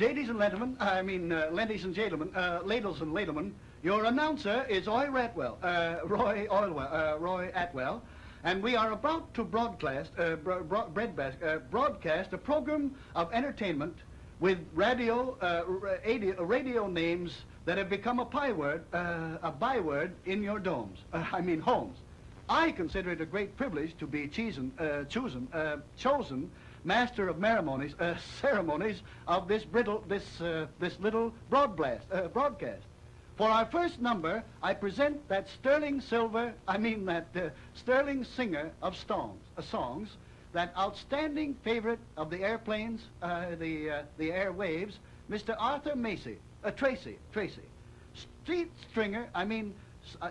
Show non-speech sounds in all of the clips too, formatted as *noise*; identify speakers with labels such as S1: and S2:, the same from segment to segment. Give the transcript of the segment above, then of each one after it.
S1: ladies and gentlemen, I mean, uh, ladies and gentlemen, uh, ladles and ladlemen, your announcer is Roy Ratwell, uh, Roy Oilwell, uh, Roy Atwell, and we are about to broadcast, uh, bro- uh, broadcast a program of entertainment with radio, uh, radio, radio names that have become a byword, a byword in your domes. I mean homes. I consider it a great privilege to be chosen, chosen, chosen master of ceremonies, uh, ceremonies of this brittle, this, uh, this little broadcast, uh, broadcast. For our first number, I present that sterling silver, I mean that uh, sterling singer of songs, uh, songs, that outstanding favorite of the airplanes, uh, the, the airwaves, Mr. Arthur Macy, Tracy, Tracy. Street stringer, I mean,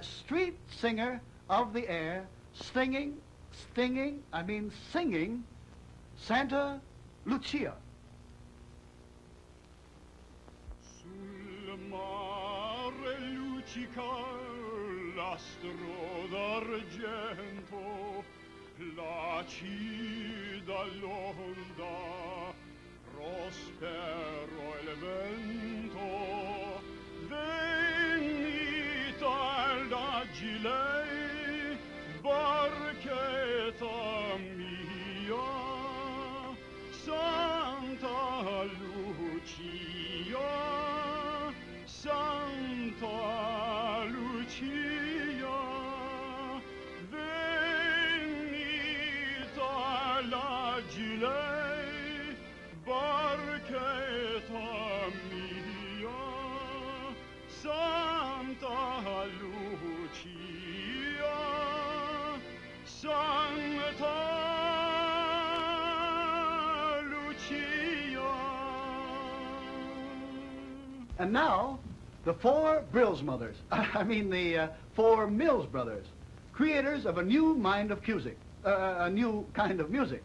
S1: street singer of the air, stinging, stinging, I mean singing, Santa Lucia.
S2: Sul mare luccica l'astro d'argento, placida l'onda, prospero il vento, barchetta mia, Santa Lucia, Santa Lucia.
S1: And now, the four Brills mothers, *laughs* I mean the uh, four Mills brothers, creators of a new mind of music, uh, a new kind of music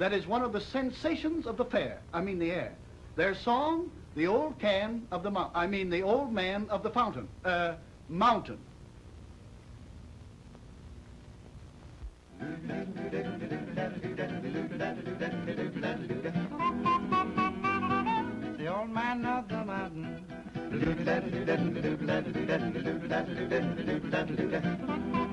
S1: that is one of the sensations of the fair, I mean the air. Their song, The Old Can of the Mountain, I mean the Old Man of the Fountain, uh, Mountain.
S3: the old man of the mountain. *laughs*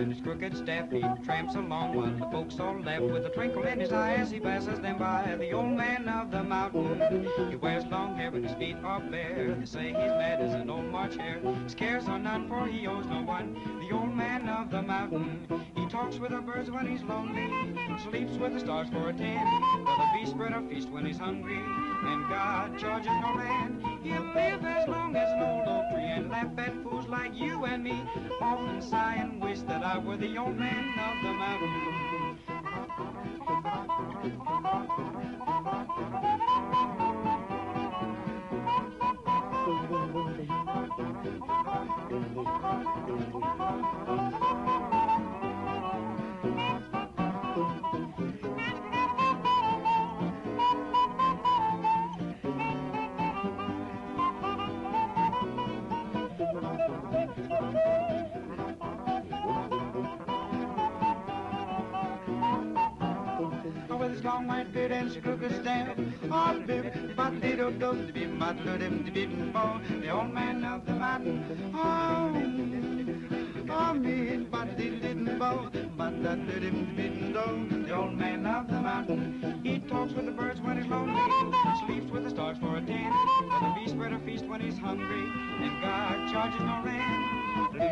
S3: and his crooked staff, he tramps along while the folks all laugh with a twinkle in his eye as he passes them by. The old man of the mountain, he wears long hair and his feet are bare. They say he's mad as an old March hare. His cares are none, for he owes no one. The old man of the mountain, he talks with the birds when he's lonely, sleeps with the stars for a ten. For the beast spread a feast when he's hungry, and God charges no man. He'll live as long as an old oak tree laugh at fools like you and me. Often sigh and wish that I were the old man of the mountain. His long white beard and his crooked staff. Oh, baby, but little know to be mad, let him to the old man of the mountain. Oh, oh, me, but they didn't bow, but that let him to the old man of the mountain. He talks with the birds when he's lonely, sleeps with the stars for a ten. But the beast spread a feast when he's hungry, and God charges no rent.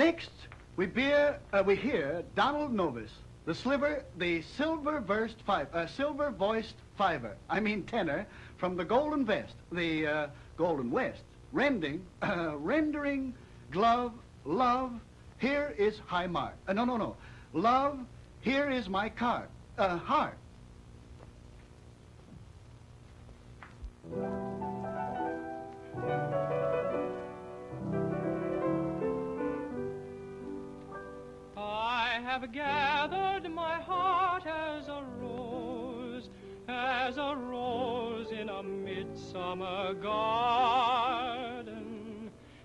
S1: Next, we, uh, we hear Donald Novis, the sliver, the silver-versed five, uh, silver-voiced fiver, I mean tenor, from the Golden Vest, the uh, Golden West, rending, uh, rendering glove, love, here is high mark. Uh, no, no, no. Love, here is my card, uh, heart.
S4: Have gathered my heart as a rose, as a rose in a midsummer garden,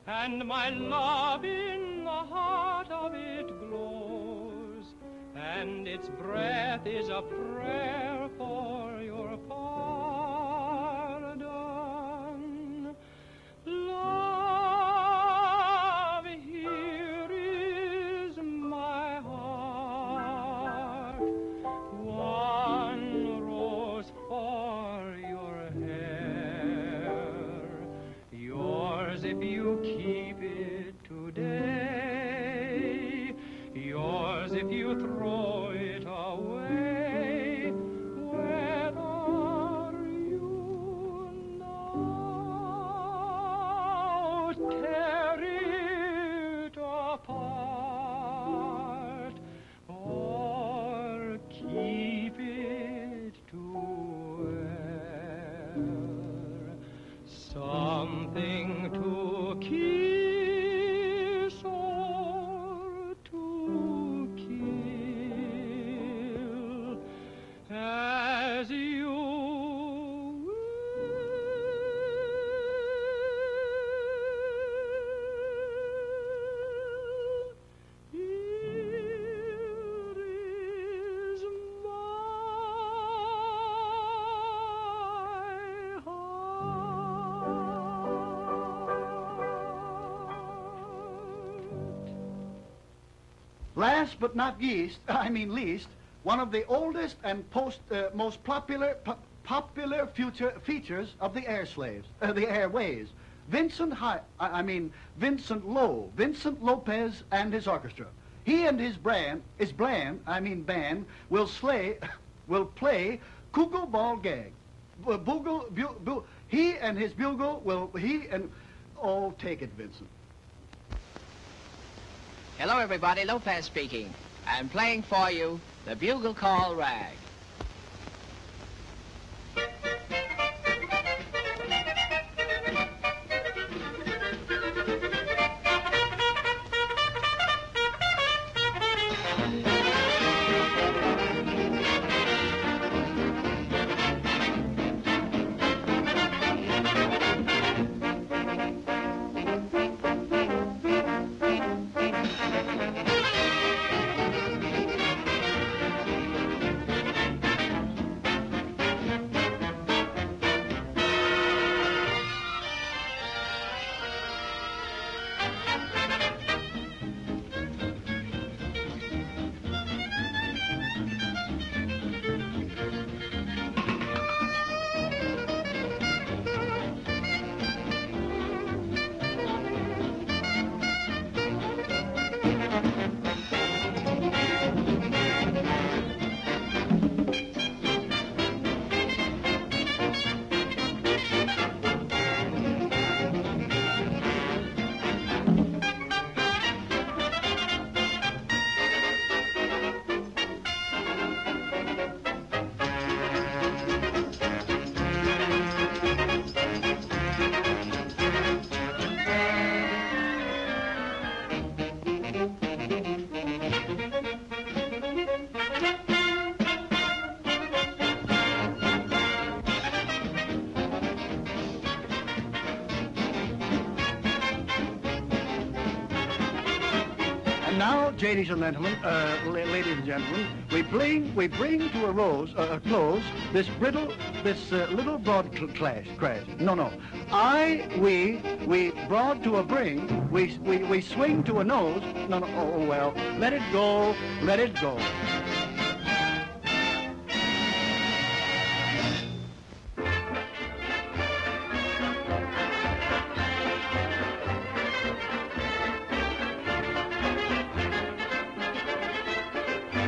S4: and my love in the heart of it glows, and its breath is a prayer for if you throw
S1: Last but not least, *laughs* I mean least, one of the oldest and post, uh, most popular po- popular future features of the air slaves, uh, the airways. Vincent Hi- I mean Vincent Lowe, Vincent Lopez and his orchestra. He and his brand, his bland, I mean band, will slay, *laughs* will play Kugel Ball Gag. Bugle, bu- bu- he and his bugle will, he and, oh, take it, Vincent.
S5: Hello, everybody. Lopez speaking. I'm playing for you the Bugle Call Rag.
S1: And now, ladies and gentlemen, uh, ladies and gentlemen, we bring we bring to a rose uh, a close this brittle this uh, little broad cl- clash crash. No, no, I we we broad to a bring. We we we swing to a nose. No, no. Oh well, let it go, let it go.